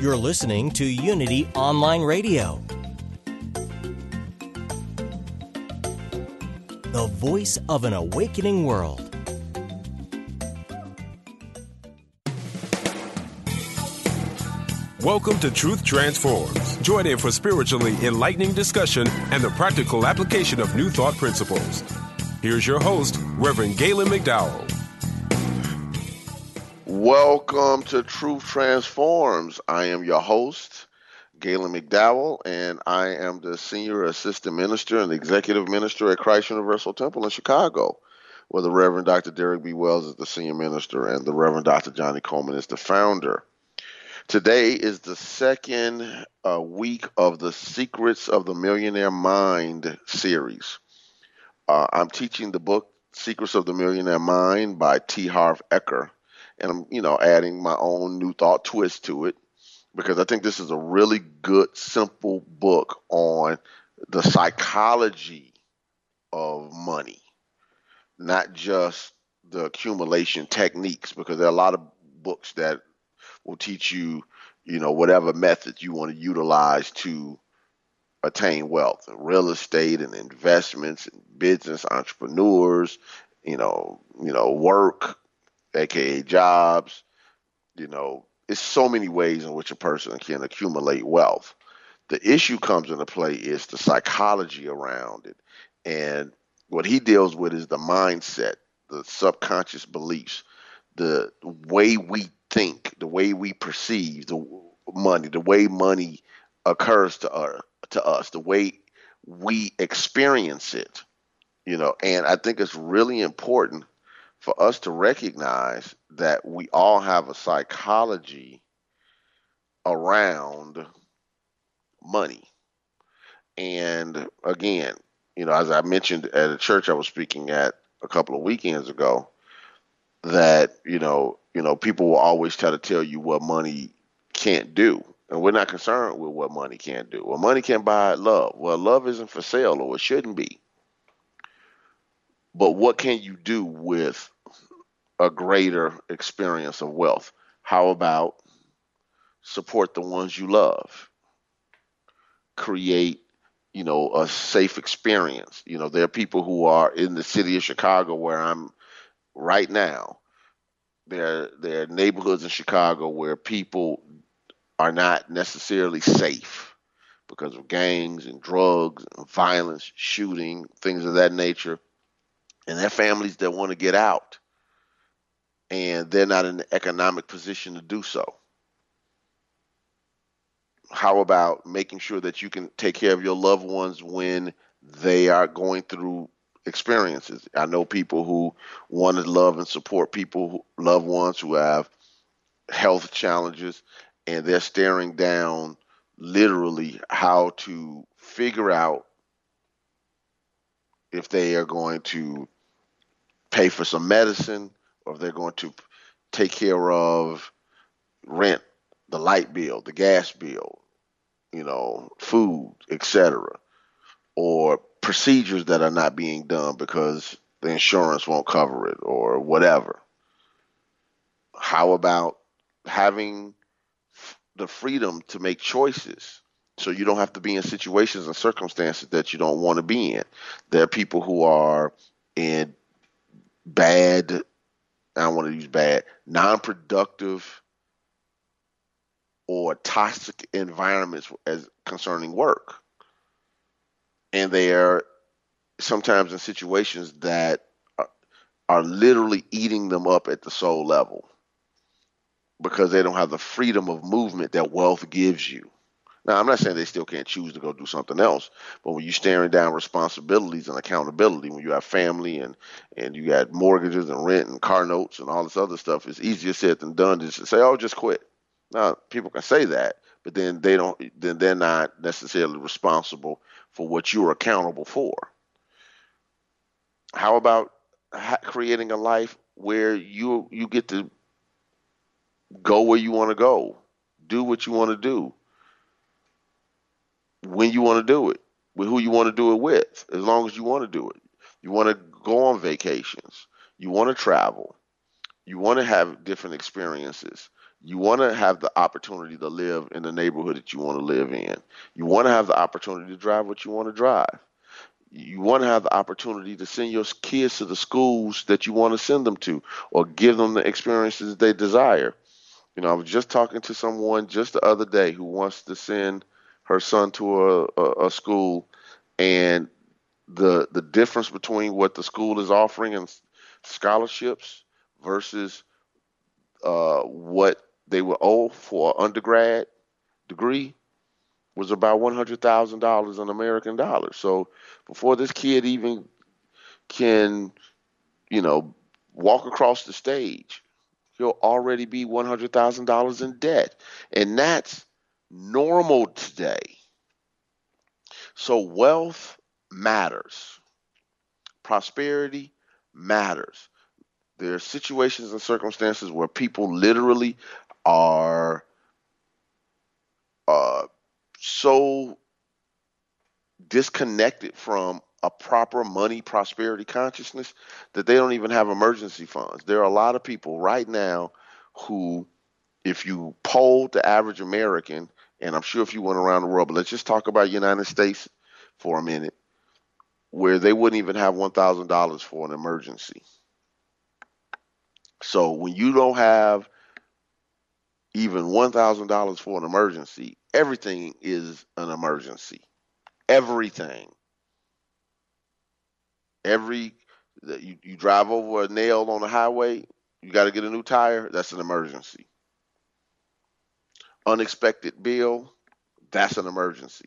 You're listening to Unity Online Radio, the voice of an awakening world. Welcome to Truth Transforms. Join in for spiritually enlightening discussion and the practical application of new thought principles. Here's your host, Reverend Galen McDowell. Welcome to Truth Transforms. I am your host, Galen McDowell, and I am the Senior Assistant Minister and Executive Minister at Christ Universal Temple in Chicago, where the Reverend Dr. Derek B. Wells is the Senior Minister and the Reverend Dr. Johnnie Colemon is the founder. Today is the second uh, week of the Secrets of the Millionaire Mind series. Uh, I'm teaching the book Secrets of the Millionaire Mind by T. Harv Eker and I'm, you know, adding my own new thought twist to it because I think this is a really good, simple book on the psychology of money, not just the accumulation techniques, because there are a lot of books that will teach you, you know, whatever method you want to utilize to attain wealth, real estate and investments and business entrepreneurs, you know, you know, work, aka jobs. You know, it's so many ways in which a person can accumulate wealth. The issue comes into play is the psychology around it. And what he deals with is the mindset, the subconscious beliefs, the way we think, the way we perceive the money, the way money occurs to us, to us, the way we experience it. You know, and I think it's really important for us to recognize that we all have a psychology around money. And again, you know, as I mentioned at a church I was speaking at a couple of weekends ago, that, you know, you know, people will always try to tell you what money can't do. And we're not concerned with what money can't do. Well, money can buy love. Well, love isn't for sale or it shouldn't be. But what can you do with a greater experience of wealth? How about support the ones you love? Create, you know, a safe experience. You know, there are people who are in the city of Chicago where I'm right now. There, there are neighborhoods in Chicago where people are not necessarily safe because of gangs and drugs and violence, shooting, things of that nature and their families that want to get out and they're not in the economic position to do so. How about making sure that you can take care of your loved ones when they are going through experiences? I know people who want to love and support people, loved ones who have health challenges, and they're staring down literally how to figure out if they are going to pay for some medicine or if they're going to take care of rent, the light bill, the gas bill, you know, food, etc., or procedures that are not being done because the insurance won't cover it or whatever. How about having the freedom to make choices so you don't have to be in situations and circumstances that you don't want to be in? There are people who are in bad I don't want to use bad, non productive or toxic environments as concerning work. And they are sometimes in situations that are, are literally eating them up at the soul level because they don't have the freedom of movement that wealth gives you. Now, I'm not saying they still can't choose to go do something else, but when you're staring down responsibilities and accountability, when you have family and and you got mortgages and rent and car notes and all this other stuff, it's easier said than done to say, "Oh, just quit." Now, people can say that, but then they don't. Then they're not necessarily responsible for what you're accountable for. How about creating a life where you you get to go where you want to go, do what you want to do, when you want to do it, with who you want to do it with, as long as you want to do it. You want to go on vacations, you want to travel, you want to have different experiences. You want to have the opportunity to live in the neighborhood that you want to live in. You want to have the opportunity to drive what you want to drive. You want to have the opportunity to send your kids to the schools that you want to send them to or give them the experiences they desire. You know, I was just talking to someone just the other day who wants to send her son to a, a, a school, and the the difference between what the school is offering and scholarships versus uh, what they were owed for an undergrad degree was about one hundred thousand dollars in American dollars. So before this kid even can, you know, walk across the stage he'll already be $100,000 in debt. And that's normal today. So wealth matters, prosperity matters. There are situations and circumstances where people literally are uh, so disconnected from a proper money prosperity consciousness that they don't even have emergency funds. There are a lot of people right now who, if you polled the average American, and I'm sure if you went around the world, but let's just talk about United States for a minute, where they wouldn't even have $1,000 for an emergency. So when you don't have even $1,000 for an emergency, everything is an emergency. Everything every you, you drive over a nail on the highway, you got to get a new tire, that's an emergency. Unexpected bill, that's an emergency.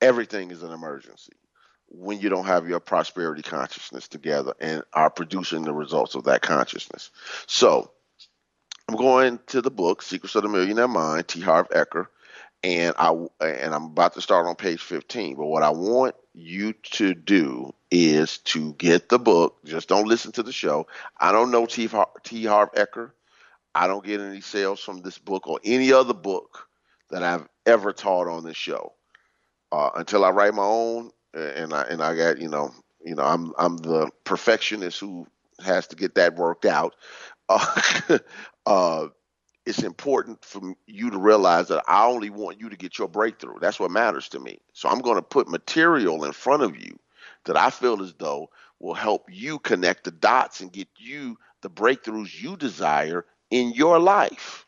Everything is an emergency when you don't have your prosperity consciousness together and are producing the results of that consciousness. So, I'm going to the book Secrets of the Millionaire Mind, T. Harv Eker, and I and I'm about to start on page 15. But what I want you to do is to get the book. Just don't listen to the show. I don't know T. Har- T. Harv Eker. I don't get any sales from this book or any other book that I've ever taught on this show uh, until I write my own. And I and I got you know you know I'm I'm the perfectionist who has to get that worked out. Uh, uh, it's important for you to realize that I only want you to get your breakthrough. That's what matters to me. So I'm going to put material in front of you that I feel as though will help you connect the dots and get you the breakthroughs you desire in your life.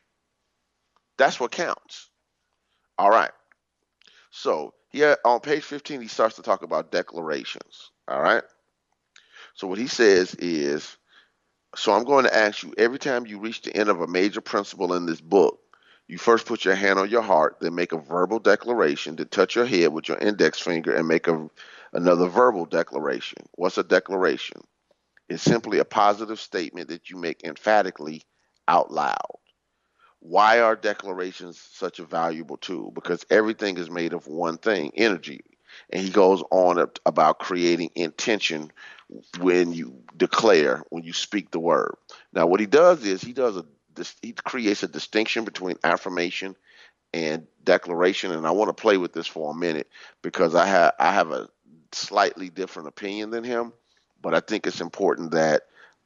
That's what counts. All right. So here on page 15, he starts to talk about declarations. All right. So what he says is so I'm going to ask you every time you reach the end of a major principle in this book, you first put your hand on your heart, then make a verbal declaration, then touch your head with your index finger and make a, another verbal declaration. What's a declaration? It's simply a positive statement that you make emphatically out loud. Why are declarations such a valuable tool? Because everything is made of one thing energy. And he goes on about creating intention when you declare, when you speak the word. Now, what he does is he does a he creates a distinction between affirmation and declaration, and I want to play with this for a minute because I have I have a slightly different opinion than him, but I think it's important that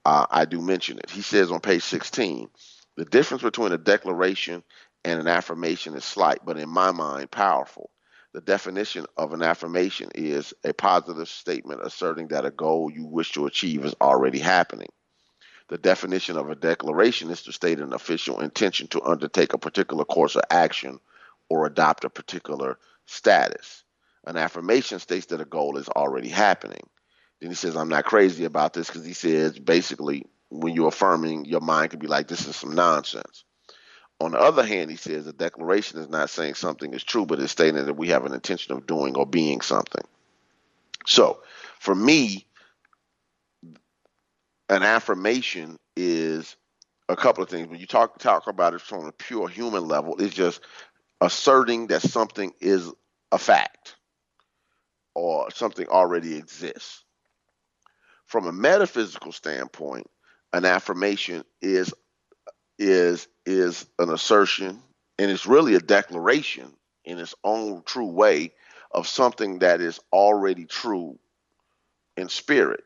uh, I do mention it. He says on page 16, the difference between a declaration and an affirmation is slight, but in my mind, powerful. The definition of an affirmation is a positive statement asserting that a goal you wish to achieve is already happening. The definition of a declaration is to state an official intention to undertake a particular course of action or adopt a particular status. An affirmation states that a goal is already happening. Then he says, I'm not crazy about this because he says basically when you're affirming, your mind can be like, this is some nonsense. On the other hand, he says a declaration is not saying something is true, but it's stating that we have an intention of doing or being something. So for me, an affirmation is a couple of things. When you talk talk about it from a pure human level, it's just asserting that something is a fact or something already exists. From a metaphysical standpoint, an affirmation is is is an assertion and it's really a declaration in its own true way of something that is already true in spirit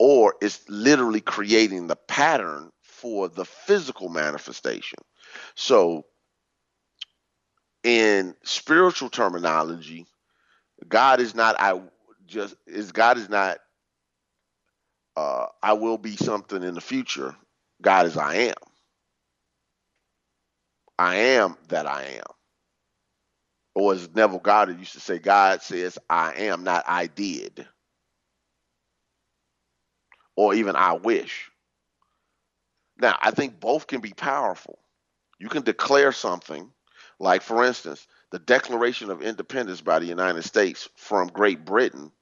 or it's literally creating the pattern for the physical manifestation. So in spiritual terminology god is not i just is god is not uh, i will be something in the future god is i am I am that I am. Or as Neville Goddard used to say, God says, I am, not I did. Or even I wish. Now, I think both can be powerful. You can declare something, like, for instance, the Declaration of Independence by the United States from Great Britain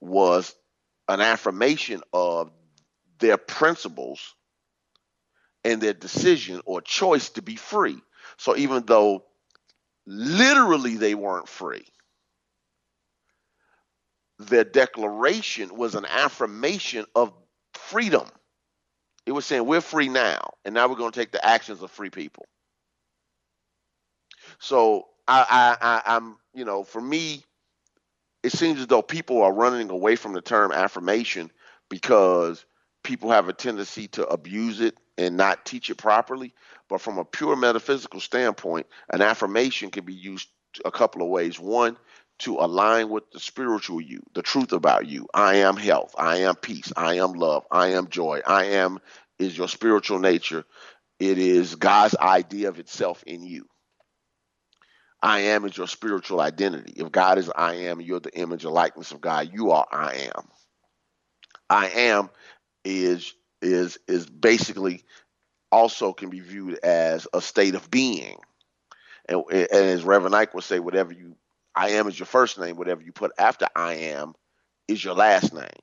was an affirmation of their principles and their decision or choice to be free. So even though literally they weren't free, their declaration was an affirmation of freedom. It was saying we're free now, and now we're going to take the actions of free people. So I, I, I, I'm, you know, for me, it seems as though people are running away from the term affirmation because people have a tendency to abuse it and not teach it properly. But from a pure metaphysical standpoint, an affirmation can be used a couple of ways. One, to align with the spiritual you, the truth about you. I am health. I am peace. I am love. I am joy. I am is your spiritual nature. It is God's idea of itself in you. I am is your spiritual identity. If God is I am, you're the image and likeness of God. You are I am. I am is is is basically also can be viewed as a state of being. And, and as Reverend Ike would say, whatever you I am is your first name, whatever you put after I am is your last name.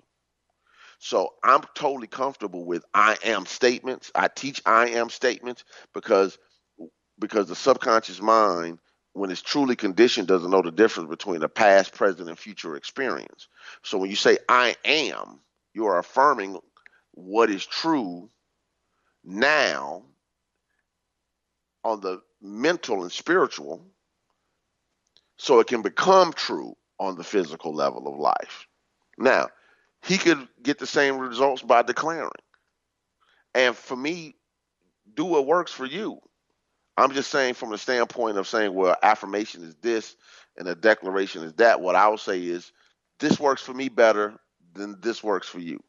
So I'm totally comfortable with I am statements. I teach I am statements because because the subconscious mind, when it's truly conditioned, doesn't know the difference between a past, present, and future experience. So when you say I am, you are affirming what is true now on the mental and spiritual so it can become true on the physical level of life. Now, he could get the same results by declaring. And for me, do what works for you. I'm just saying from the standpoint of saying, well, affirmation is this and a declaration is that. What I will say is, this works for me better than this works for you.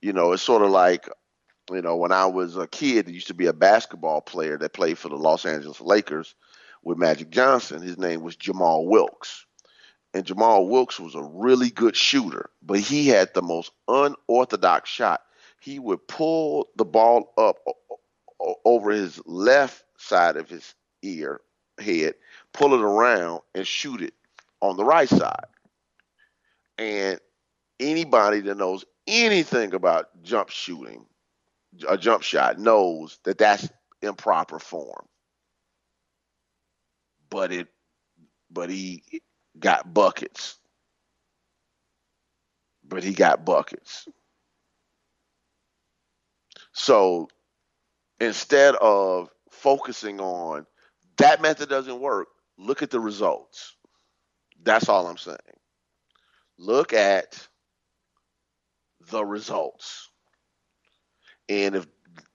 You know, it's sort of like you know, when I was a kid, there used to be a basketball player that played for the Los Angeles Lakers with Magic Johnson. His name was Jamal Wilkes. And Jamal Wilkes was a really good shooter, but he had the most unorthodox shot. He would pull the ball up over his left side of his ear, head, pull it around, and shoot it on the right side. And anybody that knows anything about jump shooting a jump shot knows that that's improper form. But it, but he got buckets. But he got buckets. So instead of focusing on that method doesn't work, look at the results. That's all I'm saying. Look at the results. And if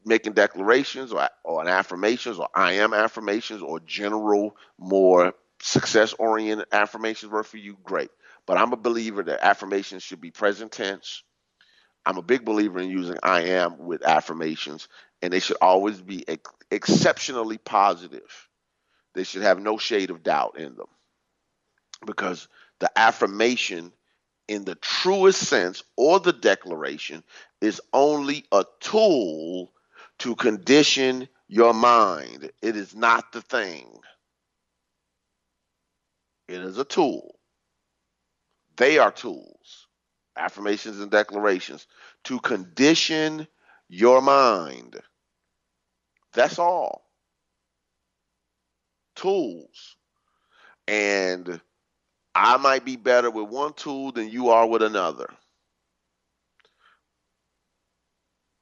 making declarations or, or affirmations or I am affirmations or general, more success oriented affirmations work for you, great. But I'm a believer that affirmations should be present tense. I'm a big believer in using I am with affirmations, and they should always be ex- exceptionally positive. They should have no shade of doubt in them. Because the affirmation, in the truest sense, or the declaration, is only a tool to condition your mind. It is not the thing, it is a tool. They are tools, affirmations and declarations, to condition your mind. That's all. Tools. And I might be better with one tool than you are with another.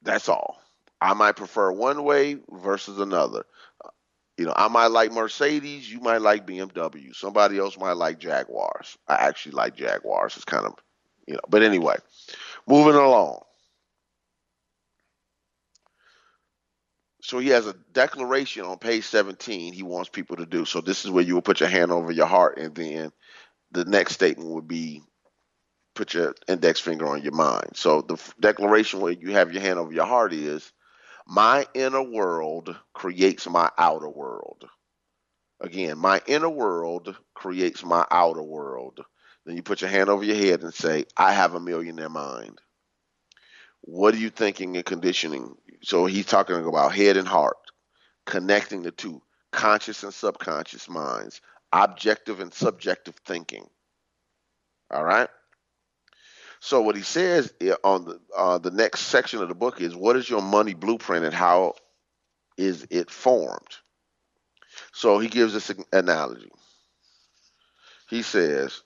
That's all. I might prefer one way versus another. You know, I might like Mercedes, you might like BMW. Somebody else might like Jaguars. I actually like Jaguars. It's kind of, you know, but anyway, moving along. So he has a declaration on page 17 he wants people to do. So this is where you will put your hand over your heart, and then the next statement would be put your index finger on your mind. So the declaration where you have your hand over your heart is my inner world creates my outer world. Again, my inner world creates my outer world. Then you put your hand over your head and say, I have a millionaire mind. What are you thinking and conditioning? So he's talking about head and heart, connecting the two conscious and subconscious minds, objective and subjective thinking. All right? So what he says on the uh, the next section of the book is what is your money blueprint and how is it formed? So he gives us an analogy. He says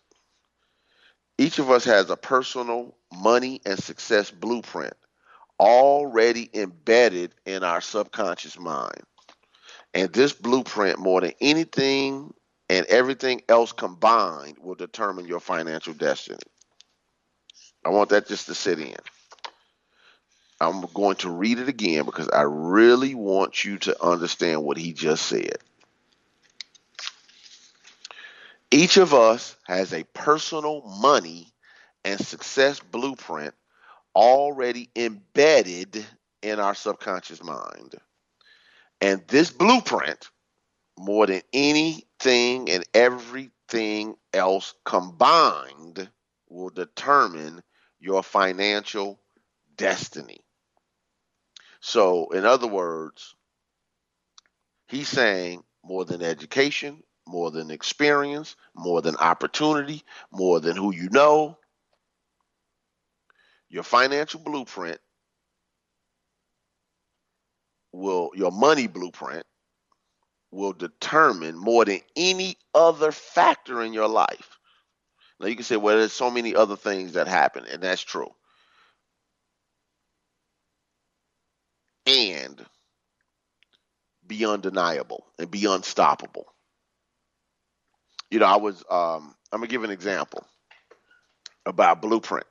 each of us has a personal money and success blueprint already embedded in our subconscious mind. And this blueprint, more than anything and everything else combined, will determine your financial destiny. I want that just to sit in. I'm going to read it again because I really want you to understand what he just said. Each of us has a personal money and success blueprint already embedded in our subconscious mind. And this blueprint, more than anything and everything else combined, will determine your financial destiny. So, in other words, he's saying more than education, more than experience, more than opportunity, more than who you know, your financial blueprint will, your money blueprint will determine more than any other factor in your life now you can say, well, there's so many other things that happen, and that's true. And be undeniable and be unstoppable. You know, I was um, I'm gonna give an example about blueprint,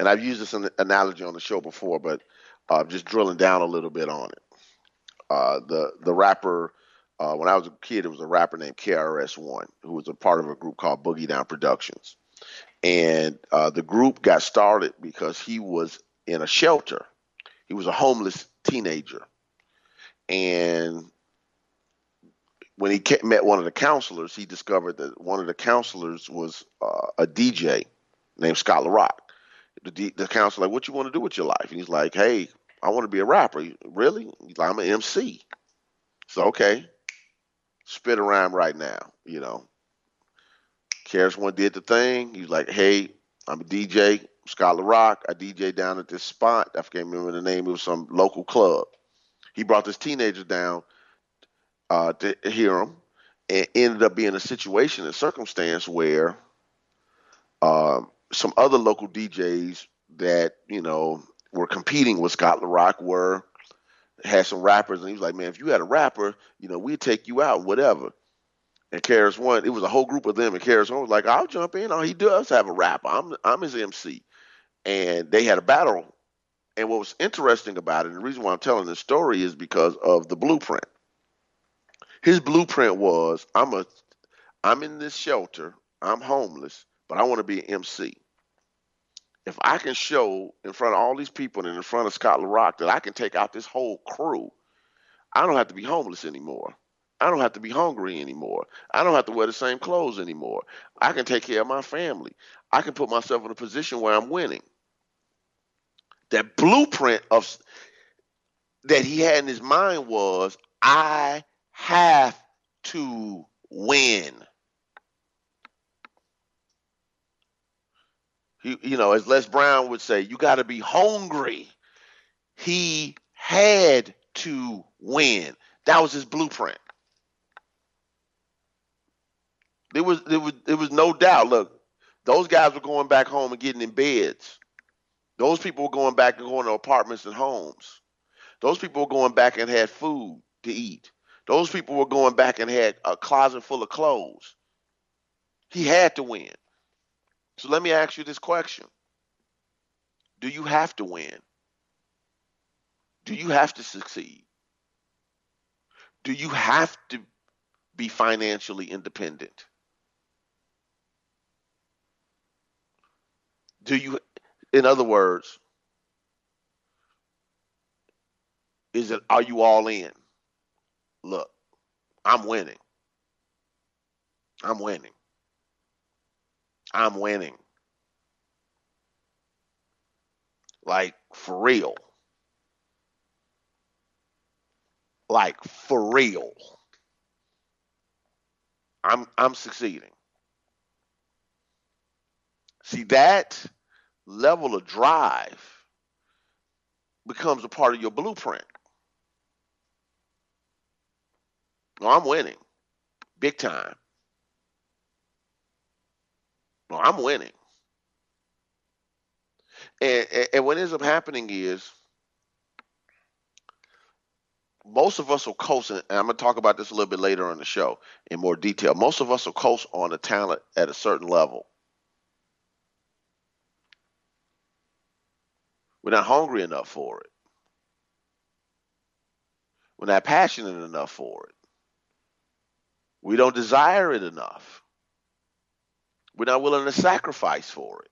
and I've used this analogy on the show before, but uh, just drilling down a little bit on it. Uh, the the rapper uh, when I was a kid, it was a rapper named KRS-One who was a part of a group called Boogie Down Productions, and uh, the group got started because he was in a shelter. He was a homeless teenager, and when he met one of the counselors, he discovered that one of the counselors was uh, a DJ named Scott LaRock. The, the counselor like, "What you want to do with your life?" And he's like, "Hey, I want to be a rapper." Really? He's like, "I'm an MC." So okay, spit a rhyme right now, you know. KRS-One did the thing. He's like, hey, I'm a DJ, Scott Rock. I DJ down at this spot. I can't remember the name. It was some local club. He brought this teenager down uh, to hear him and ended up being a situation and circumstance where um, some other local DJs that, you know, were competing with Scott LaRock were had some rappers, and he was like, "Man, if you had a rapper, you know, we'd take you out, whatever." And KRS-One, it was a whole group of them, and KRS-One was like, "I'll jump in. Oh, he does have a rapper. I'm I'm his MC." And they had a battle. And what was interesting about it, and the reason why I'm telling this story is because of the blueprint. His blueprint was, "I'm a, I'm in this shelter. I'm homeless, but I want to be an MC. if I can show in front of all these people and in front of Scott LaRock that I can take out this whole crew, I don't have to be homeless anymore. I don't have to be hungry anymore. I don't have to wear the same clothes anymore. I can take care of my family. I can put myself in a position where I'm winning. That blueprint of that he had in his mind was I have to win. He, you know, as Les Brown would say, you got to be hungry. He had to win. That was his blueprint. There was there was there was no doubt. Look, those guys were going back home and getting in beds. Those people were going back and going to apartments and homes. Those people were going back and had food to eat. Those people were going back and had a closet full of clothes. He had to win. So let me ask you this question Do you have to win? Do you have to succeed? Do you have to be financially independent? Do you, in other words, is it, are you all in? Look, I'm winning. I'm winning. I'm winning. Like for real. Like for real. I'm I'm succeeding. See that level of drive becomes a part of your blueprint. No, I'm winning. Big time. No, I'm winning. And, and, and what ends up happening is most of us will coast, and I'm going to talk about this a little bit later on the show in more detail. Most of us will coast on a talent at a certain level. We're not hungry enough for it. We're not passionate enough for it. We don't desire it enough. We're not willing to sacrifice for it.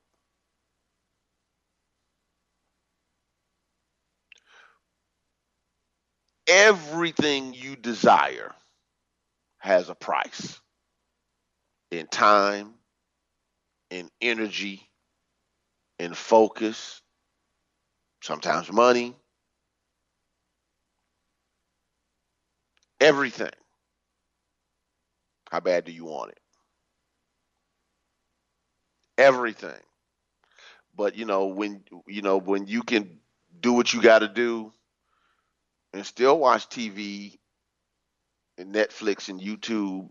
Everything you desire has a price in time, in energy, in focus, sometimes money, everything. How bad do you want it? Everything. But you know when you know when you can do what you got to do and still watch TV and Netflix and YouTube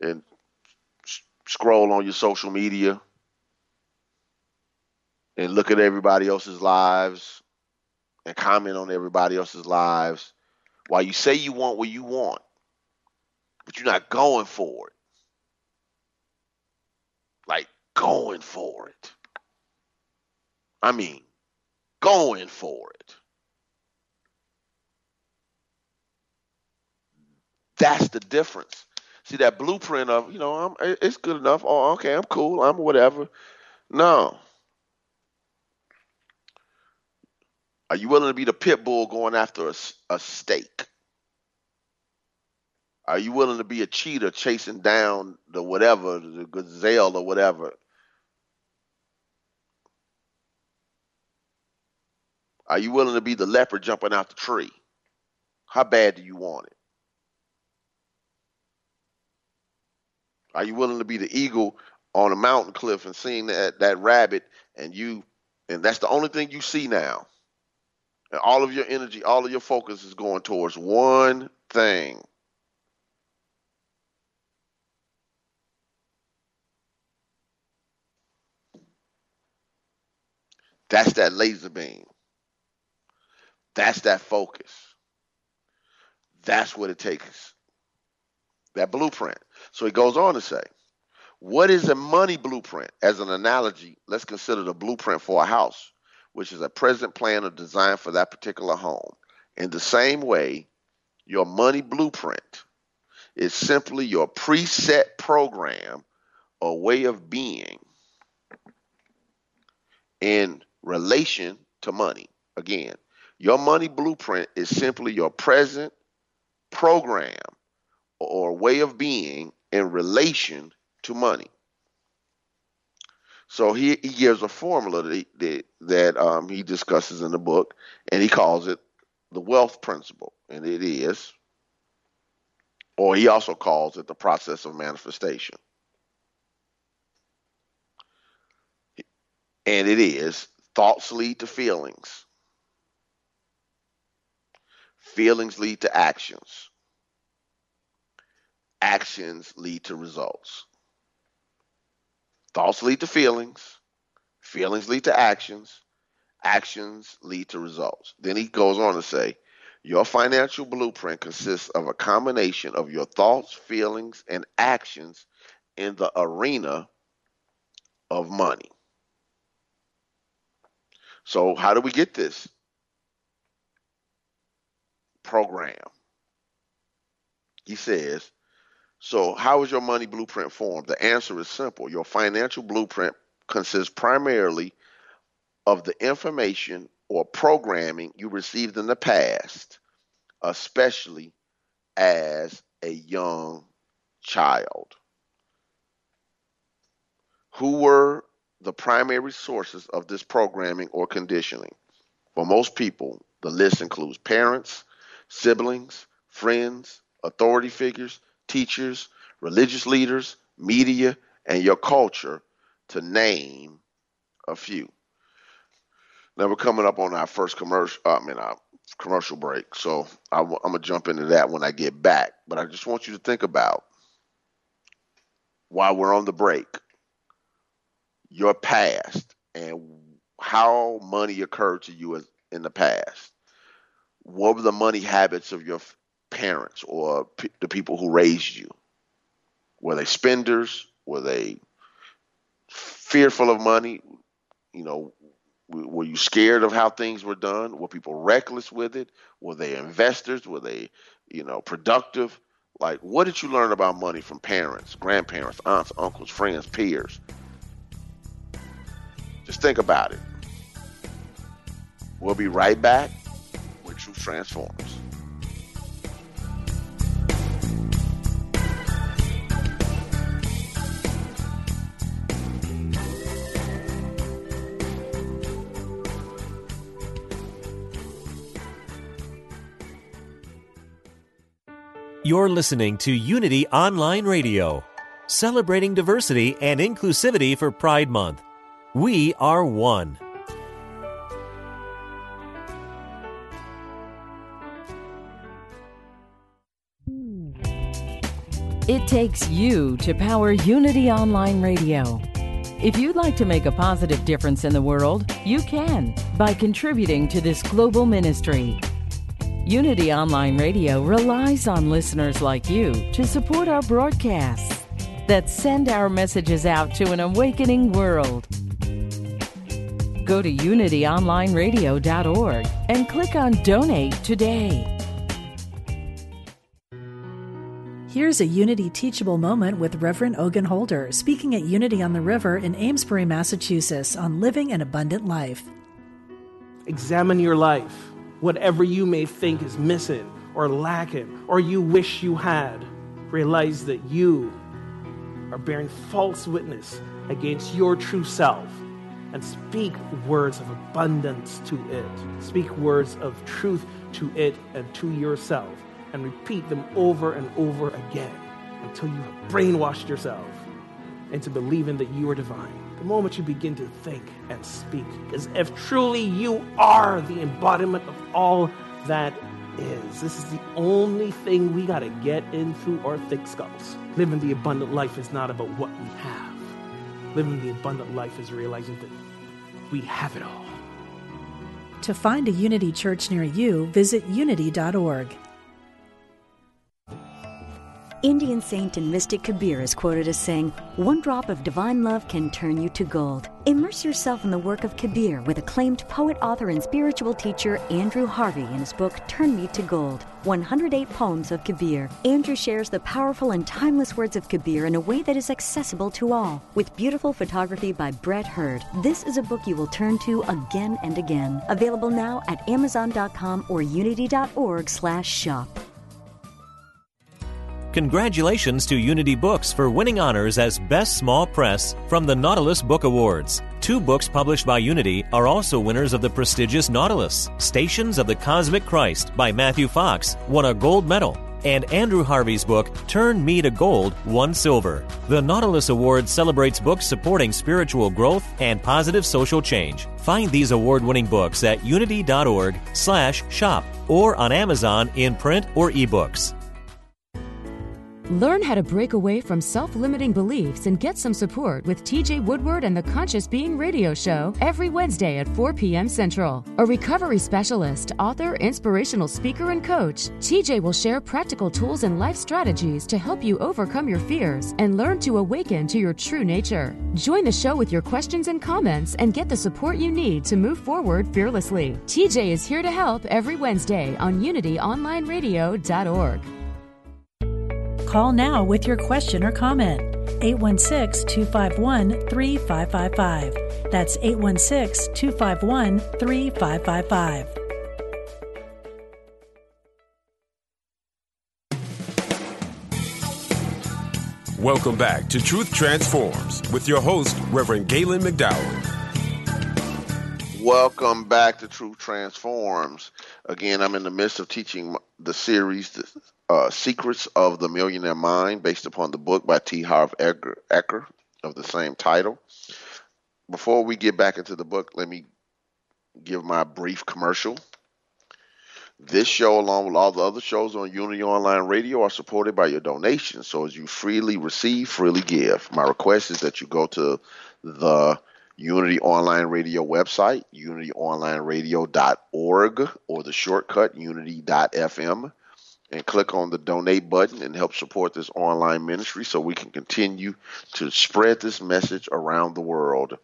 and scroll on your social media and look at everybody else's lives and comment on everybody else's lives while you say you want what you want, but you're not going for it. Like going for it. I mean, going for it. That's the difference. See that blueprint of, you know, I'm it's good enough. Oh, okay, I'm cool. I'm whatever. No. Are you willing to be the pit bull going after a, a steak? Are you willing to be a cheater chasing down the whatever, the gazelle or whatever? Are you willing to be the leopard jumping out the tree? How bad do you want it? Are you willing to be the eagle on a mountain cliff and seeing that that rabbit and you and that's the only thing you see now? And all of your energy, all of your focus is going towards one thing. That's that laser beam. That's that focus. That's what it takes. That blueprint. So he goes on to say, what is a money blueprint? As an analogy, let's consider the blueprint for a house which is a present plan or design for that particular home. In the same way, your money blueprint is simply your preset program or way of being in relation to money. Again, your money blueprint is simply your present program or way of being in relation to money. So he, he gives a formula that, that, that um, he discusses in the book, and he calls it the wealth principle. And it is, or he also calls it the process of manifestation. And it is thoughts lead to feelings, feelings lead to actions, actions lead to results. Thoughts lead to feelings, feelings lead to actions, actions lead to results. Then he goes on to say, your financial blueprint consists of a combination of your thoughts, feelings, and actions in the arena of money. So, how do we get this program? He says, So, how is your money blueprint formed? The answer is simple. Your financial blueprint consists primarily of the information or programming you received in the past, especially as a young child. Who were the primary sources of this programming or conditioning. For most people, the list includes parents, siblings, friends, authority figures, teachers, religious leaders, media, and your culture, to name a few. Now we're coming up on our first commercial. I mean, our commercial break. So I, am gonna jump into that when I get back. But I just want you to think about while we're on the break your past and how money occurred to you in the past. What were the money habits of your parents or p- the people who raised you? Were they spenders? Were they fearful of money? You know, were you scared of how things were done? Were people reckless with it? Were they investors? Were they, you know, productive? Like, what did you learn about money from parents, grandparents, aunts, uncles, friends, peers? Just think about it. We'll be right back with Truth Transforms. You're listening to Unity Online Radio, celebrating diversity and inclusivity for Pride Month. We are one. It takes you to power Unity Online Radio. If you'd like to make a positive difference in the world, you can by contributing to this global ministry. Unity Online Radio relies on listeners like you to support our broadcasts that send our messages out to an awakening world. Go to unityonlineradio.org and click on Donate today. Here's a Unity teachable moment with Reverend Ogun Holder speaking at Unity on the River in Amesbury, Massachusetts on living an abundant life. Examine your life. Whatever you may think is missing or lacking or you wish you had, realize that you are bearing false witness against your true self and speak words of abundance to it. Speak words of truth to it and to yourself, and repeat them over and over again until you have brainwashed yourself into believing that you are divine. The moment you begin to think and speak as if truly you are the embodiment of all that is. This is the only thing we got to get in through our thick skulls. Living the abundant life is not about what we have. Living the abundant life is realizing that we have it all. To find a Unity church near you, visit unity.org. Indian saint and mystic Kabir is quoted as saying, One drop of divine love can turn you to gold. Immerse yourself in the work of Kabir with acclaimed poet, author, and spiritual teacher Andrew Harvey in his book Turn Me to Gold 108 Poems of Kabir. Andrew shares the powerful and timeless words of Kabir in a way that is accessible to all. With beautiful photography by Brett Hurd, this is a book you will turn to again and again. Available now at Amazon.com or Unity.org/shop. Congratulations to Unity Books for winning honors as Best Small Press from the Nautilus Book Awards. Two books published by Unity are also winners of the prestigious Nautilus. Stations of the Cosmic Christ by Matthew Fox won a gold medal, and Andrew Harvey's book, Turn Me to Gold, won silver. The Nautilus Award celebrates books supporting spiritual growth and positive social change. Find these award-winning books at unity.org/shop or on Amazon in print or ebooks. Learn how to break away from self limiting beliefs and get some support with TJ Woodward and the Conscious Being Radio Show every Wednesday at 4 p.m. Central. A recovery specialist, author, inspirational speaker, and coach, TJ will share practical tools and life strategies to help you overcome your fears and learn to awaken to your true nature. Join the show with your questions and comments and get the support you need to move forward fearlessly. TJ is here to help every Wednesday on UnityOnlineRadio.org. Call now with your question or comment. 816 251 3555. That's 816 251 3555. Welcome back to Truth Transforms with your host, Reverend Galen McDowell. Welcome back to Truth Transforms. Again, I'm in the midst of teaching the series, uh, Secrets of the Millionaire Mind, based upon the book by T. Harv Eker, of the same title. Before we get back into the book, let me give my brief commercial. This show, along with all the other shows on Unity Online Radio, are supported by your donations. So as you freely receive, freely give. My request is that you go to the Unity Online Radio website, unityonlineradio.org, or the shortcut unity.fm, and click on the donate button and help support this online ministry so we can continue to spread this message around the world.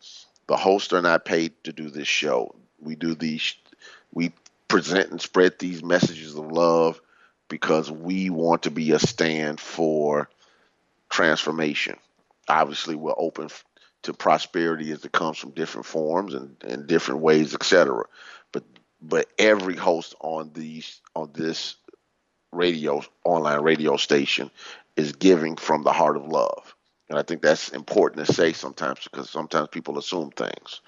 The hosts are not paid to do this show. We do these, we present and spread these messages of love because we want to be a stand for transformation. Obviously, we're open to prosperity as it comes from different forms and, and different ways, etc. But but every host on these on this radio online radio station is giving from the heart of love. And I think that's important to say sometimes because sometimes people assume things.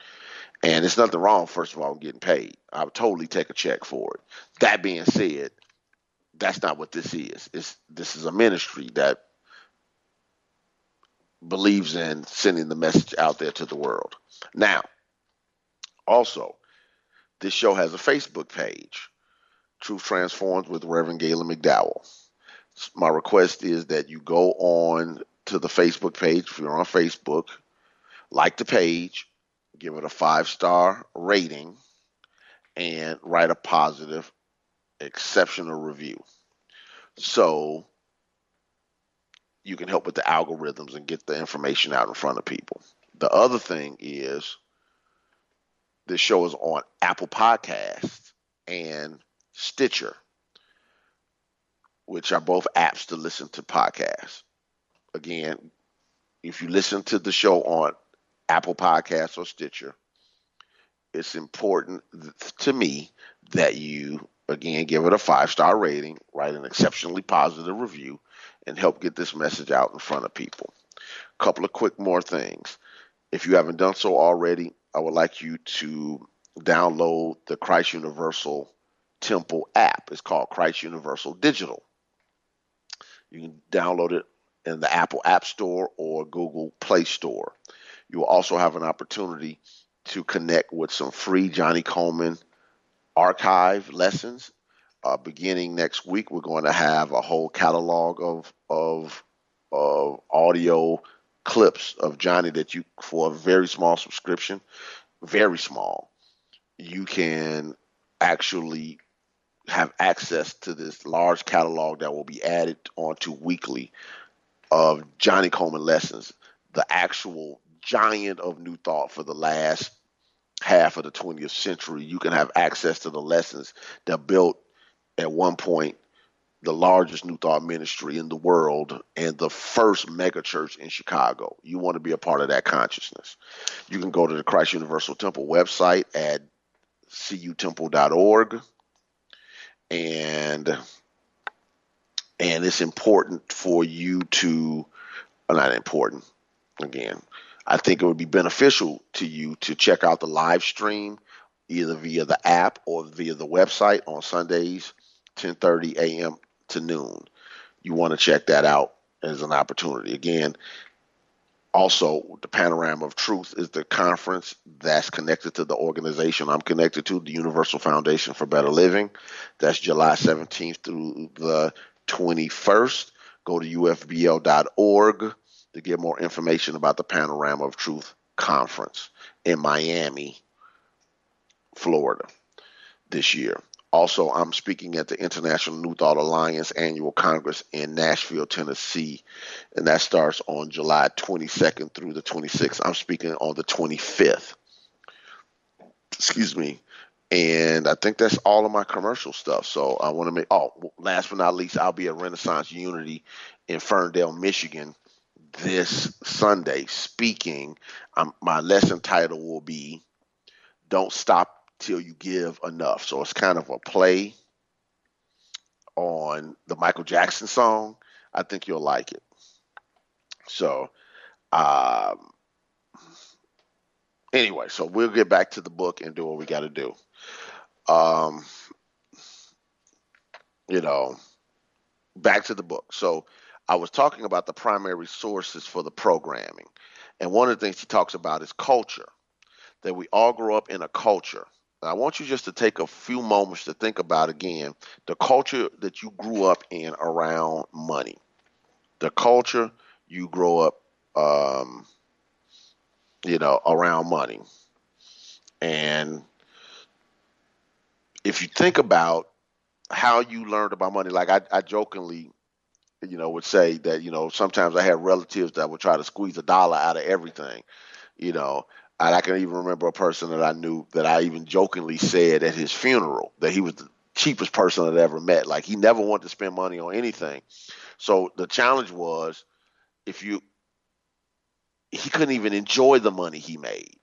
And it's nothing wrong, first of all, getting paid. I would totally take a check for it. That being said, that's not what this is. It's this is a ministry that believes in sending the message out there to the world. Now, also, this show has a Facebook page, Truth Transforms with Reverend Galen McDowell. My request is that you go on to the Facebook page if you're on Facebook, like the page, give it a five star rating, and write a positive, exceptional review. So you can help with the algorithms and get the information out in front of people. The other thing is this show is on Apple Podcasts and Stitcher, which are both apps to listen to podcasts. Again, if you listen to the show on Apple Podcasts or Stitcher, it's important to me that you again give it a five star rating, write an exceptionally positive review, and help get this message out in front of people. A couple of quick more things. If you haven't done so already, I would like you to download the Christ Universal Temple app. It's called Christ Universal Digital. You can download it in the Apple App Store or Google Play Store. You will also have an opportunity to connect with some free Johnnie Colemon archive lessons uh, beginning next week, we're going to have a whole catalog of of of audio clips of Johnnie that you for a very small subscription, very small, you can actually have access to this large catalog that will be added onto weekly of Johnnie Colemon lessons, the actual giant of New Thought for the last half of the 20th century. You can have access to the lessons that built at one point the largest New Thought ministry in the world and the first megachurch in Chicago. You want to be a part of that consciousness. You can go to the Christ Universal Temple website at cutemple.org and and it's important for you to not important again i think it would be beneficial to you to check out the live stream either via the app or via the website on sundays 10:30 a.m. to noon you want to check that out as an opportunity again also the panorama of truth is the conference that's connected to the organization i'm connected to the universal foundation for better living. That's july 17th through the 21st go to ufbl.org to get more information about the panorama of truth conference in miami florida this year also, I'm speaking at the International New Thought Alliance annual congress in Nashville, Tennessee, and that starts on July 22nd through the 26th. I'm speaking on the 25th. Excuse me. And I think that's all of my commercial stuff. So I want to make, oh, last but not least, I'll be at Renaissance Unity in Ferndale, Michigan this Sunday speaking. Um, my lesson title will be Don't Stop till you give enough. So it's kind of a play on the Michael Jackson song. I think you'll like it. So, um, anyway, so we'll get back to the book and do what we got to do. Um, you know, back to the book. So, I was talking about the primary sources for the programming. And one of the things he talks about is culture, that we all grow up in a culture I want you just to take a few moments to think about again the culture that you grew up in around money, the culture you grow up, um, you know, around money. And if you think about how you learned about money, like I, I jokingly, you know, would say that, you know, sometimes I have relatives that would try to squeeze a dollar out of everything, you know, I can even remember a person that I knew that I even jokingly said at his funeral that he was the cheapest person I'd ever met. Like he never wanted to spend money on anything. So the challenge was if you he couldn't even enjoy the money he made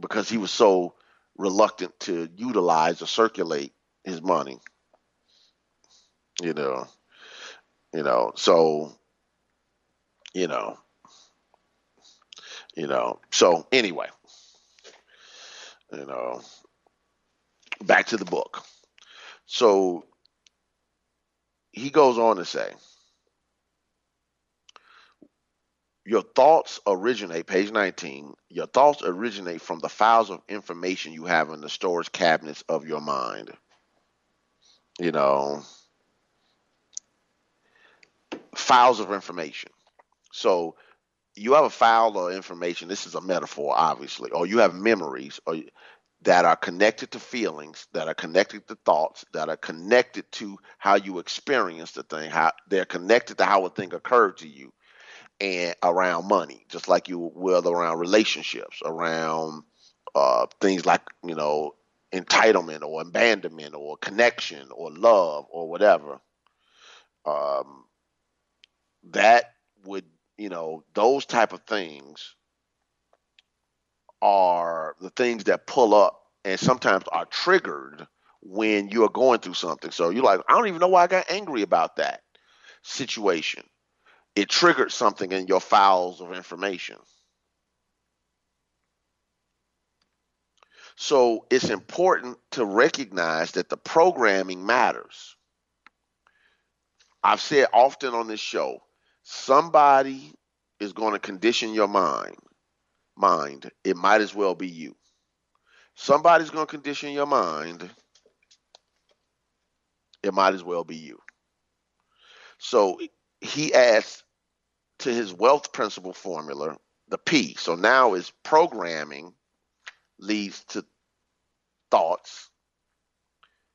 because he was so reluctant to utilize or circulate his money. You know. You know, so you know, you know. So anyway, you know, back to the book. So he goes on to say, your thoughts originate, page 19, your thoughts originate from the files of information you have in the storage cabinets of your mind. You know, files of information. So you have a file of information. This is a metaphor, obviously, or you have memories, or that are connected to feelings, that are connected to thoughts, that are connected to how you experience the thing. How they're connected to how a thing occurred to you, and around money, just like you will around relationships, around uh, things like you know entitlement or abandonment or connection or love or whatever. Um, that would you know, those type of things are the things that pull up and sometimes are triggered when you are going through something. So you're like, I don't even know why I got angry about that situation. It triggered something in your files of information. So it's important to recognize that the programming matters. I've said often on this show somebody is going to condition your mind mind it might as well be you somebody's going to condition your mind it might as well be you so he adds to his wealth principle formula the p so now is programming leads to thoughts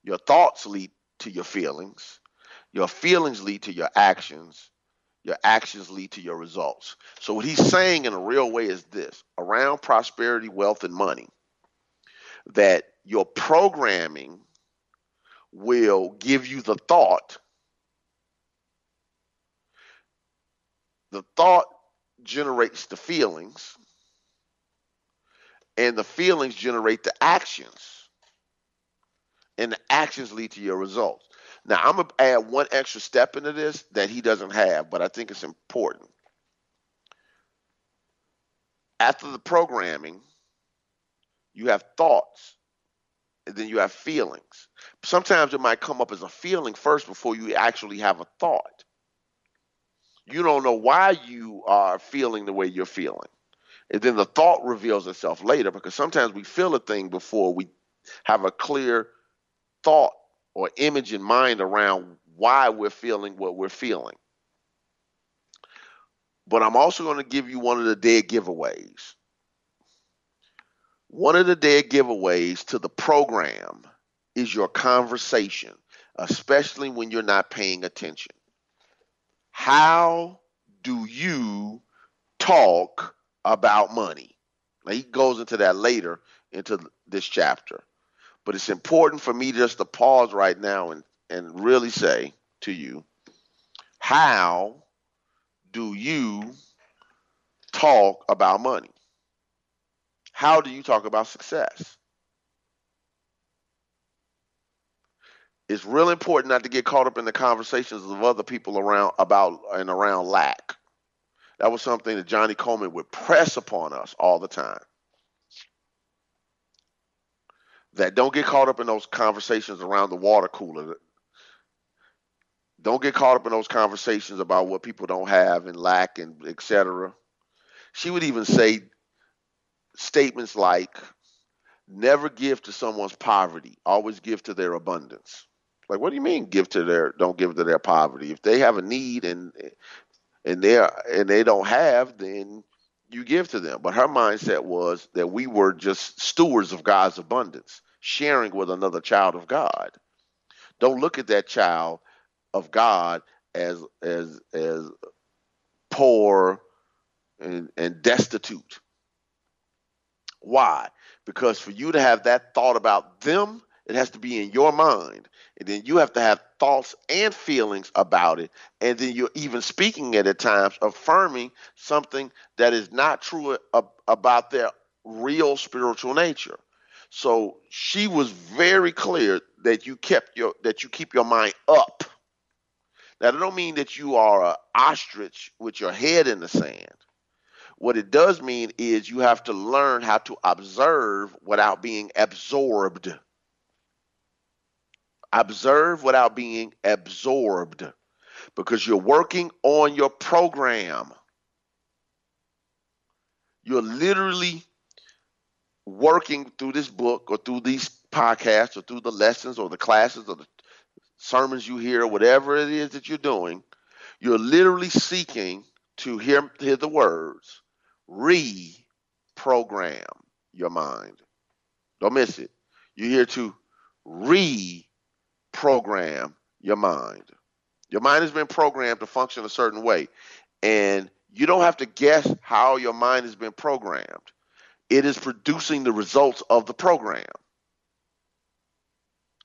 Your thoughts lead to your feelings. Your feelings lead to your actions. Your actions lead to your results. So, what he's saying in a real way is this around prosperity, wealth, and money that your programming will give you the thought. The thought generates the feelings, and the feelings generate the actions, and the actions lead to your results. Now, I'm going to add one extra step into this that he doesn't have, but I think it's important. After the programming, you have thoughts, and then you have feelings. Sometimes it might come up as a feeling first before you actually have a thought. You don't know why you are feeling the way you're feeling. And then the thought reveals itself later because sometimes we feel a thing before we have a clear thought or image in mind around why we're feeling what we're feeling. But I'm also going to give you one of the dead giveaways. One of the dead giveaways to the program is your conversation, especially when you're not paying attention. How do you talk about money? Now, he goes into that later into this chapter. But it's important for me just to pause right now and, and really say to you, how do you talk about money? How do you talk about success? It's real important not to get caught up in the conversations of other people around about and around lack. That was something that Johnnie Colemon would press upon us all the time. That don't get caught up in those conversations around the water cooler. Don't get caught up in those conversations about what people don't have and lack and etc. She would even say statements like, never give to someone's poverty, always give to their abundance. Like, what do you mean give to their don't give to their poverty? If they have a need and and they and they don't have, then you give to them. But her mindset was that we were just stewards of God's abundance, sharing with another child of God. Don't look at that child of God as as as poor and, and destitute. Why? Because for you to have that thought about them, it has to be in your mind. And then you have to have thoughts and feelings about it. And then you're even speaking it at times, affirming something that is not true about their real spiritual nature. So she was very clear that you kept your that you keep your mind up. Now, that don't mean that you are an ostrich with your head in the sand. What it does mean is you have to learn how to observe without being absorbed Observe without being absorbed because you're working on your program. You're literally working through this book or through these podcasts or through the lessons or the classes or the sermons you hear, whatever it is that you're doing. You're literally seeking to hear, hear the words, reprogram your mind. Don't miss it. You're here to reprogram your mind. Your mind has been programmed to function a certain way. And you don't have to guess how your mind has been programmed. It is producing the results of the program.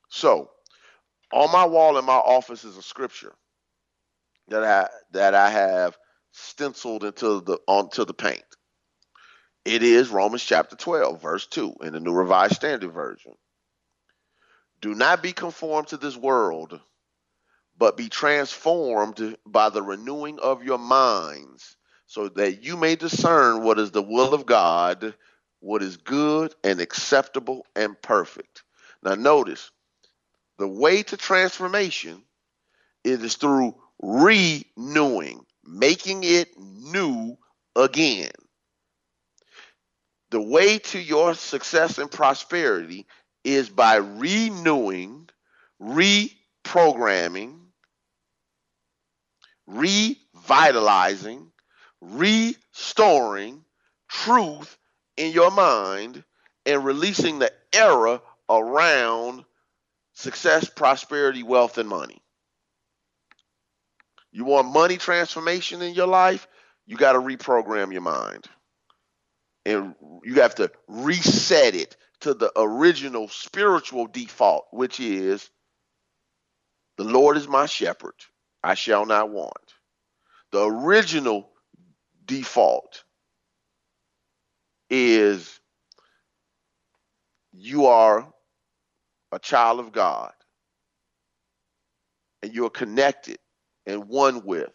So, on my wall in my office is a scripture that I that I have stenciled into the onto the paint. It is Romans chapter 12, verse 2 in the New Revised Standard Version. Do not be conformed to this world, but be transformed by the renewing of your minds, so that you may discern what is the will of God, what is good and acceptable and perfect. Now, notice the way to transformation is through renewing, making it new again. The way to your success and prosperity is by renewing, reprogramming, revitalizing, restoring truth in your mind and releasing the error around success, prosperity, wealth, and money. You want money transformation in your life? You got to reprogram your mind. And you have to reset it to the original spiritual default, which is the Lord is my shepherd, I shall not want. The original default is you are a child of God and you're connected and one with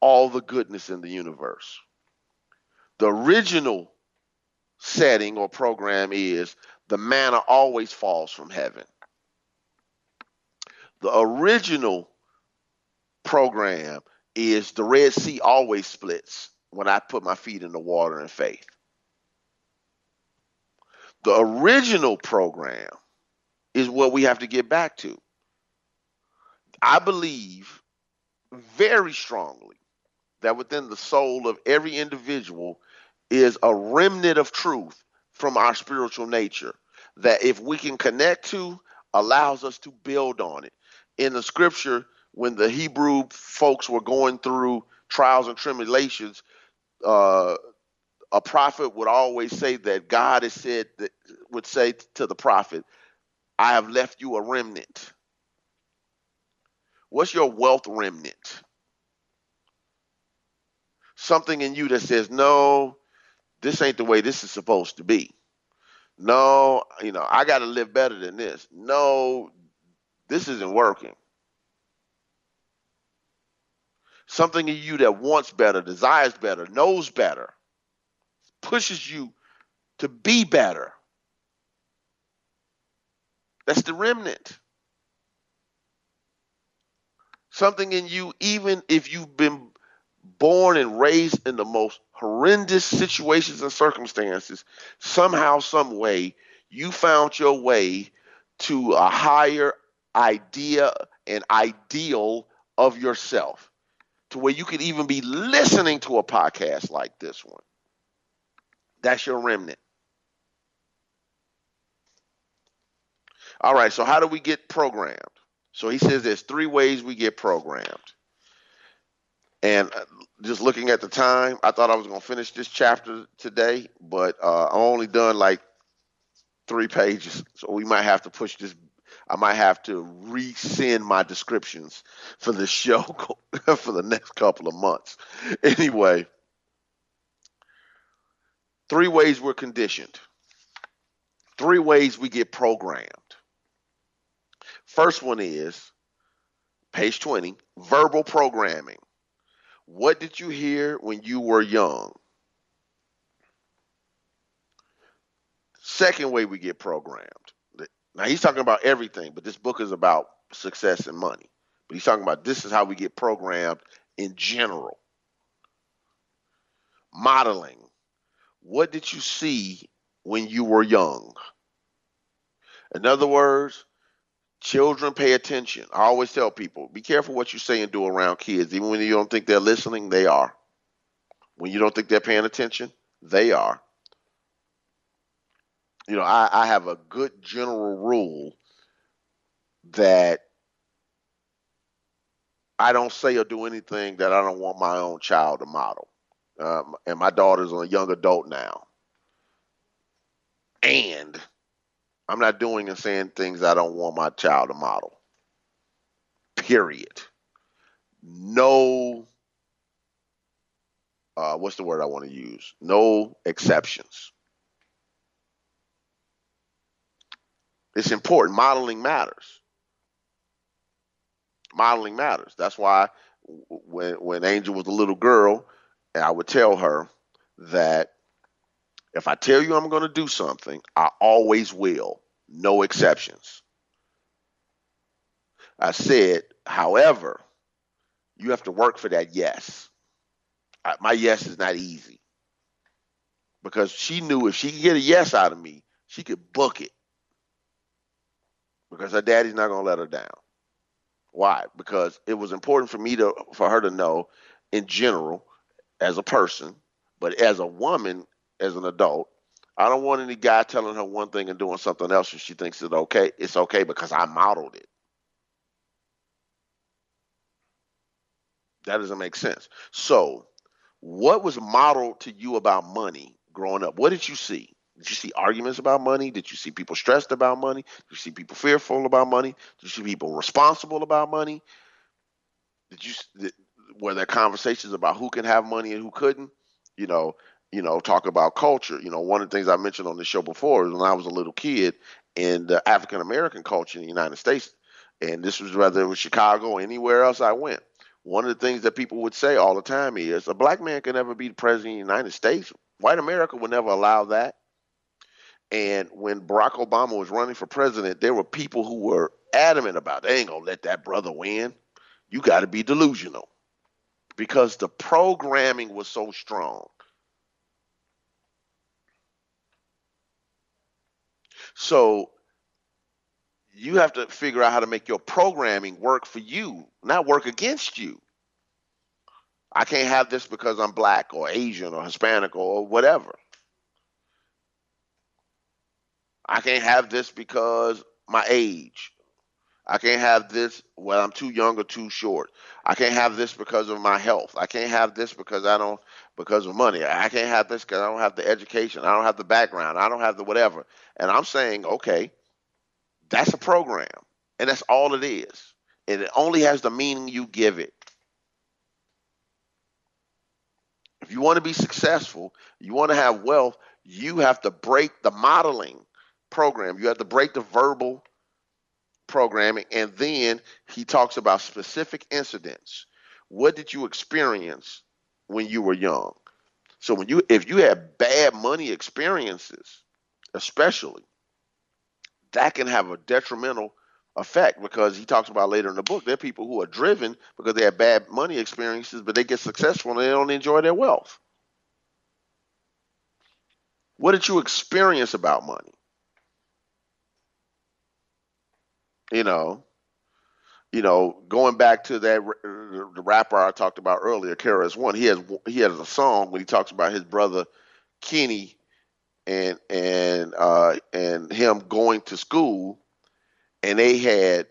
all the goodness in the universe. The original setting or program is the manna always falls from heaven. The original program is the Red Sea always splits when I put my feet in the water in faith. The original program is what we have to get back to. I believe very strongly that within the soul of every individual is a remnant of truth from our spiritual nature that if we can connect to allows us to build on it. In the scripture, when the Hebrew folks were going through trials and tribulations, uh, a prophet would always say that God has said that would say to the prophet, I have left you a remnant. What's your wealth remnant? Something in you that says, no, this ain't the way this is supposed to be. No, you know, I got to live better than this. No, this isn't working. Something in you that wants better, desires better, knows better, pushes you to be better. That's the remnant. Something in you, even if you've been born and raised in the most horrendous situations and circumstances, somehow, some way, you found your way to a higher idea and ideal of yourself to where you could even be listening to a podcast like this one. That's your remnant. All right, so how do we get programmed? So he says there's three ways we get programmed. And uh, just looking at the time, I thought I was going to finish this chapter today, but uh, I'm only done like three pages. So we might have to push this. I might have to resend my descriptions for the show for the next couple of months. Anyway, three ways we're conditioned, three ways we get programmed. First one is page 20 verbal programming. What did you hear when you were young? Second way we get programmed. Now he's talking about everything, but this book is about success and money. But he's talking about this is how we get programmed in general. Modeling. What did you see when you were young? In other words, children pay attention. I always tell people be careful what you say and do around kids. Even when you don't think they're listening, they are. When you don't think they're paying attention, they are. You know, I, I have a good general rule that I don't say or do anything that I don't want my own child to model. Um, and my daughter's a young adult now. And I'm not doing and saying things I don't want my child to model. Period. No, uh, what's the word I want to use? No exceptions. It's important. Modeling matters. Modeling matters. That's why when when Angel was a little girl, I would tell her that if I tell you I'm going to do something, I always will, no exceptions. I said, however, you have to work for that yes. I, my yes is not easy because she knew if she could get a yes out of me, she could book it because her daddy's not going to let her down. Why? Because it was important for me to for her to know in general as a person, but as a woman, as an adult, I don't want any guy telling her one thing and doing something else and she thinks it's okay. It's okay because I modeled it. That doesn't make sense. So, what was modeled to you about money growing up? What did you see? Did you see arguments about money? Did you see people stressed about money? Did you see people fearful about money? Did you see people responsible about money? Did you were there conversations about who can have money and who couldn't? You know, you know, talk about culture. You know, one of the things I mentioned on the show before is when I was a little kid in the African American culture in the United States, and this was whether it was Chicago or anywhere else I went. One of the things that people would say all the time is a black man can never be the president of the United States. White America would never allow that. And when Barack Obama was running for president, there were people who were adamant about they ain't gonna let that brother win. You got to be delusional because the programming was so strong. So you have to figure out how to make your programming work for you, not work against you. I can't have this because I'm black or Asian or Hispanic or whatever. I can't have this because my age. I can't have this well I'm too young or too short. I can't have this because of my health. I can't have this because I don't because of money. I can't have this because I don't have the education. I don't have the background. I don't have the whatever. And I'm saying, okay, that's a program. And that's all it is. And it only has the meaning you give it. If you want to be successful, you want to have wealth, you have to break the modeling program. You have to break the verbal programming. And then he talks about specific incidents. What did you experience when you were young? So when you if you had bad money experiences, especially, that can have a detrimental effect because he talks about later in the book there are people who are driven because they have bad money experiences but they get successful and they don't enjoy their wealth what did you experience about money you know you know going back to that the rapper i talked about earlier KRS One he has he has a song when he talks about his brother kenny and and uh, and him going to school, and they had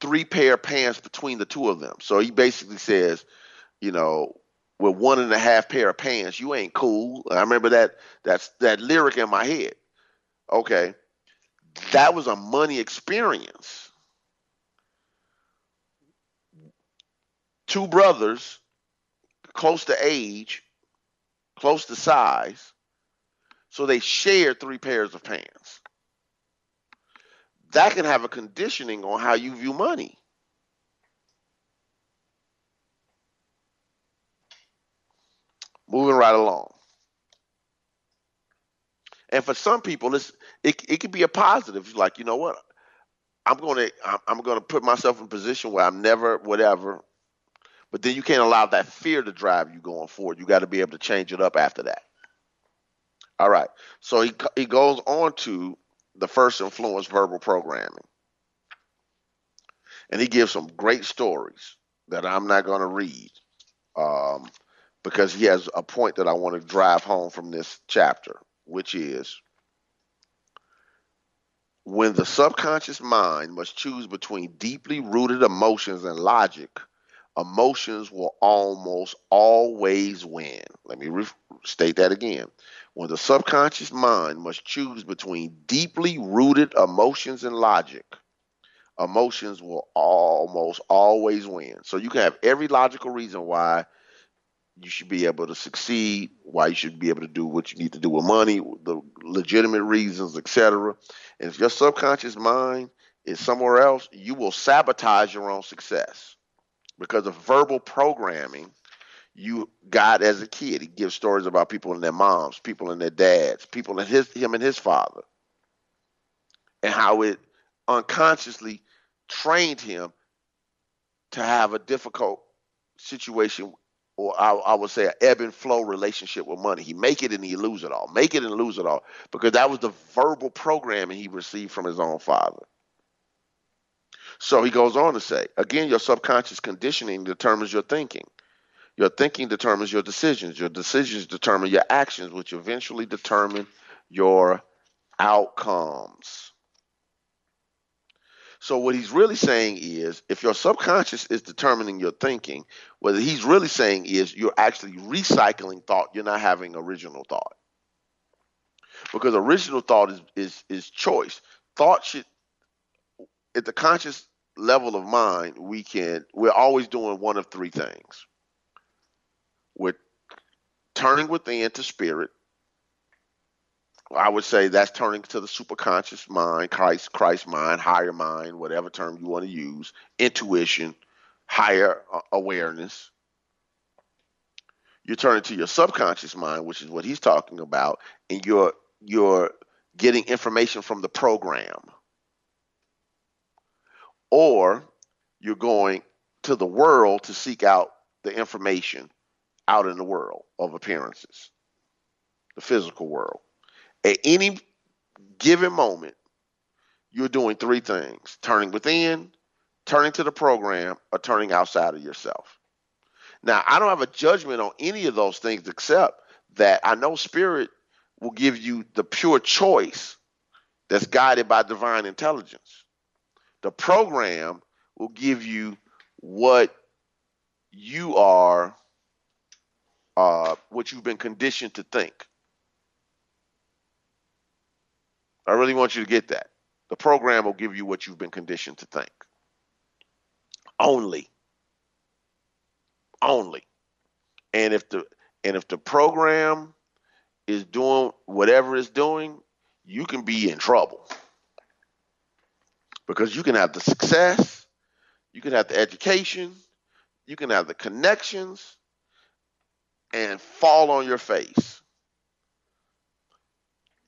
three pair of pants between the two of them. So he basically says, you know, with one and a half pair of pants, you ain't cool. I remember that that's that lyric in my head. Okay. That was a money experience. Two brothers, close to age, close to size, so they shared three pairs of pants. That can have a conditioning on how you view money. Moving right along. And for some people, it's, it, it can be a positive. Like, you know what? I'm to I'm to put myself in a position where I'm never whatever. But then you can't allow that fear to drive you going forward. You got to be able to change it up after that. All right. So he he goes on to the first influence verbal programming. And he gives some great stories that I'm not going to read um, because he has a point that I want to drive home from this chapter, which is when the subconscious mind must choose between deeply rooted emotions and logic, emotions will almost always win. Let me re- state that again when the subconscious mind must choose between deeply rooted emotions and logic, emotions will almost always win. So you can have every logical reason why you should be able to succeed, why you should be able to do what you need to do with money, the legitimate reasons, etc. And if your subconscious mind is somewhere else, you will sabotage your own success because of verbal programming you got as a kid. He gives stories about people and their moms, people and their dads, people and his him and his father, and how it unconsciously trained him to have a difficult situation, or I, I would say an ebb and flow relationship with money. He make it and he lose it all, make it and lose it all, because that was the verbal programming he received from his own father. So he goes on to say, again, your subconscious conditioning determines your thinking. Your thinking determines your decisions. Your decisions determine your actions, which eventually determine your outcomes. So, what he's really saying is if your subconscious is determining your thinking, what he's really saying is you're actually recycling thought, you're not having original thought. Because original thought is, is, is choice. Thought should, at the conscious level of mind, we can, we're always doing one of three things. We're turning within to spirit, I would say that's turning to the superconscious mind, Christ, Christ mind, higher mind, whatever term you want to use, intuition, higher uh, awareness. You're turning to your subconscious mind, which is what he's talking about, and you're you're getting information from the program. Or you're going to the world to seek out the information out in the world of appearances, the physical world. At any given moment, you're doing three things turning within, turning to the program, or turning outside of yourself. Now, I don't have a judgment on any of those things except that I know spirit will give you the pure choice that's guided by divine intelligence. The program will give you what you are, uh, what you've been conditioned to think. I really want you to get that. The program will give you what you've been conditioned to think. Only. Only. And if the and if the program is doing whatever it's doing, you can be in trouble. Because you can have the success, you can have the education, you can have the connections, and fall on your face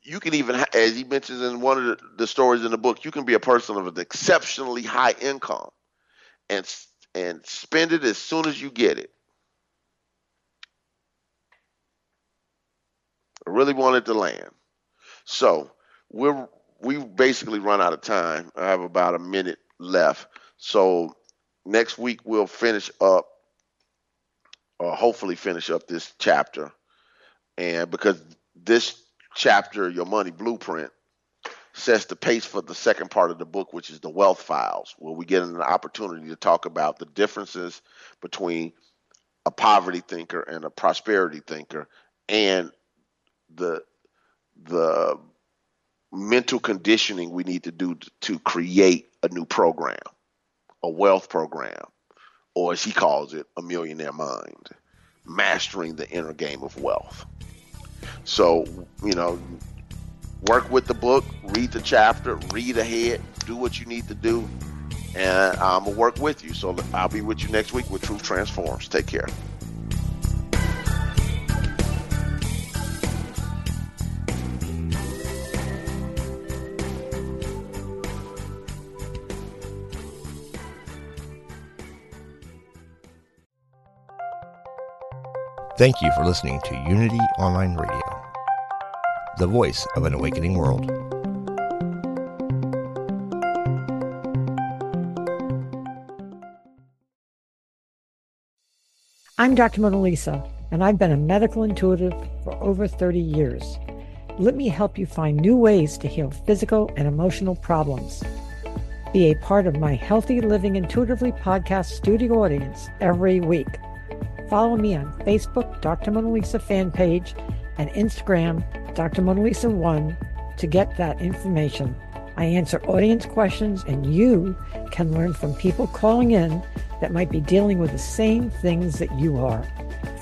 you can even, as he mentions in one of the, the, stories in the book, you can be a person of an exceptionally high income and and spend it as soon as you get it. I really wanted to land, so we're we basically run out of time. I have about a minute left, so next week we'll finish up, or hopefully finish up this chapter, and because this chapter, Your Money Blueprint, sets the pace for the second part of the book, which is the wealth files, where we get an opportunity to talk about the differences between a poverty thinker and a prosperity thinker and the the mental conditioning we need to do to create a new program, a wealth program, or as he calls it, a millionaire mind, mastering the inner game of wealth. So, you know, work with the book, read the chapter, read ahead, do what you need to do, and I'm going to work with you. So I'll be with you next week with Truth Transforms. Take care. Thank you for listening to Unity Online Radio, the voice of an awakening world. I'm Dr. Mona Lisa, and I've been a medical intuitive for over 30 years. Let me help you find new ways to heal physical and emotional problems. Be a part of my Healthy Living Intuitively podcast studio audience every week. Follow me on Facebook, Dr. Mona Lisa fan page, and Instagram, Dr. Mona Lisa 1 to get that information. I answer audience questions, and you can learn from people calling in that might be dealing with the same things that you are.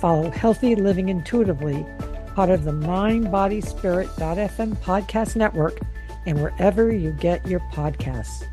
Follow Healthy Living Intuitively, part of the Mind Body Spirit.fm podcast network, and wherever you get your podcasts.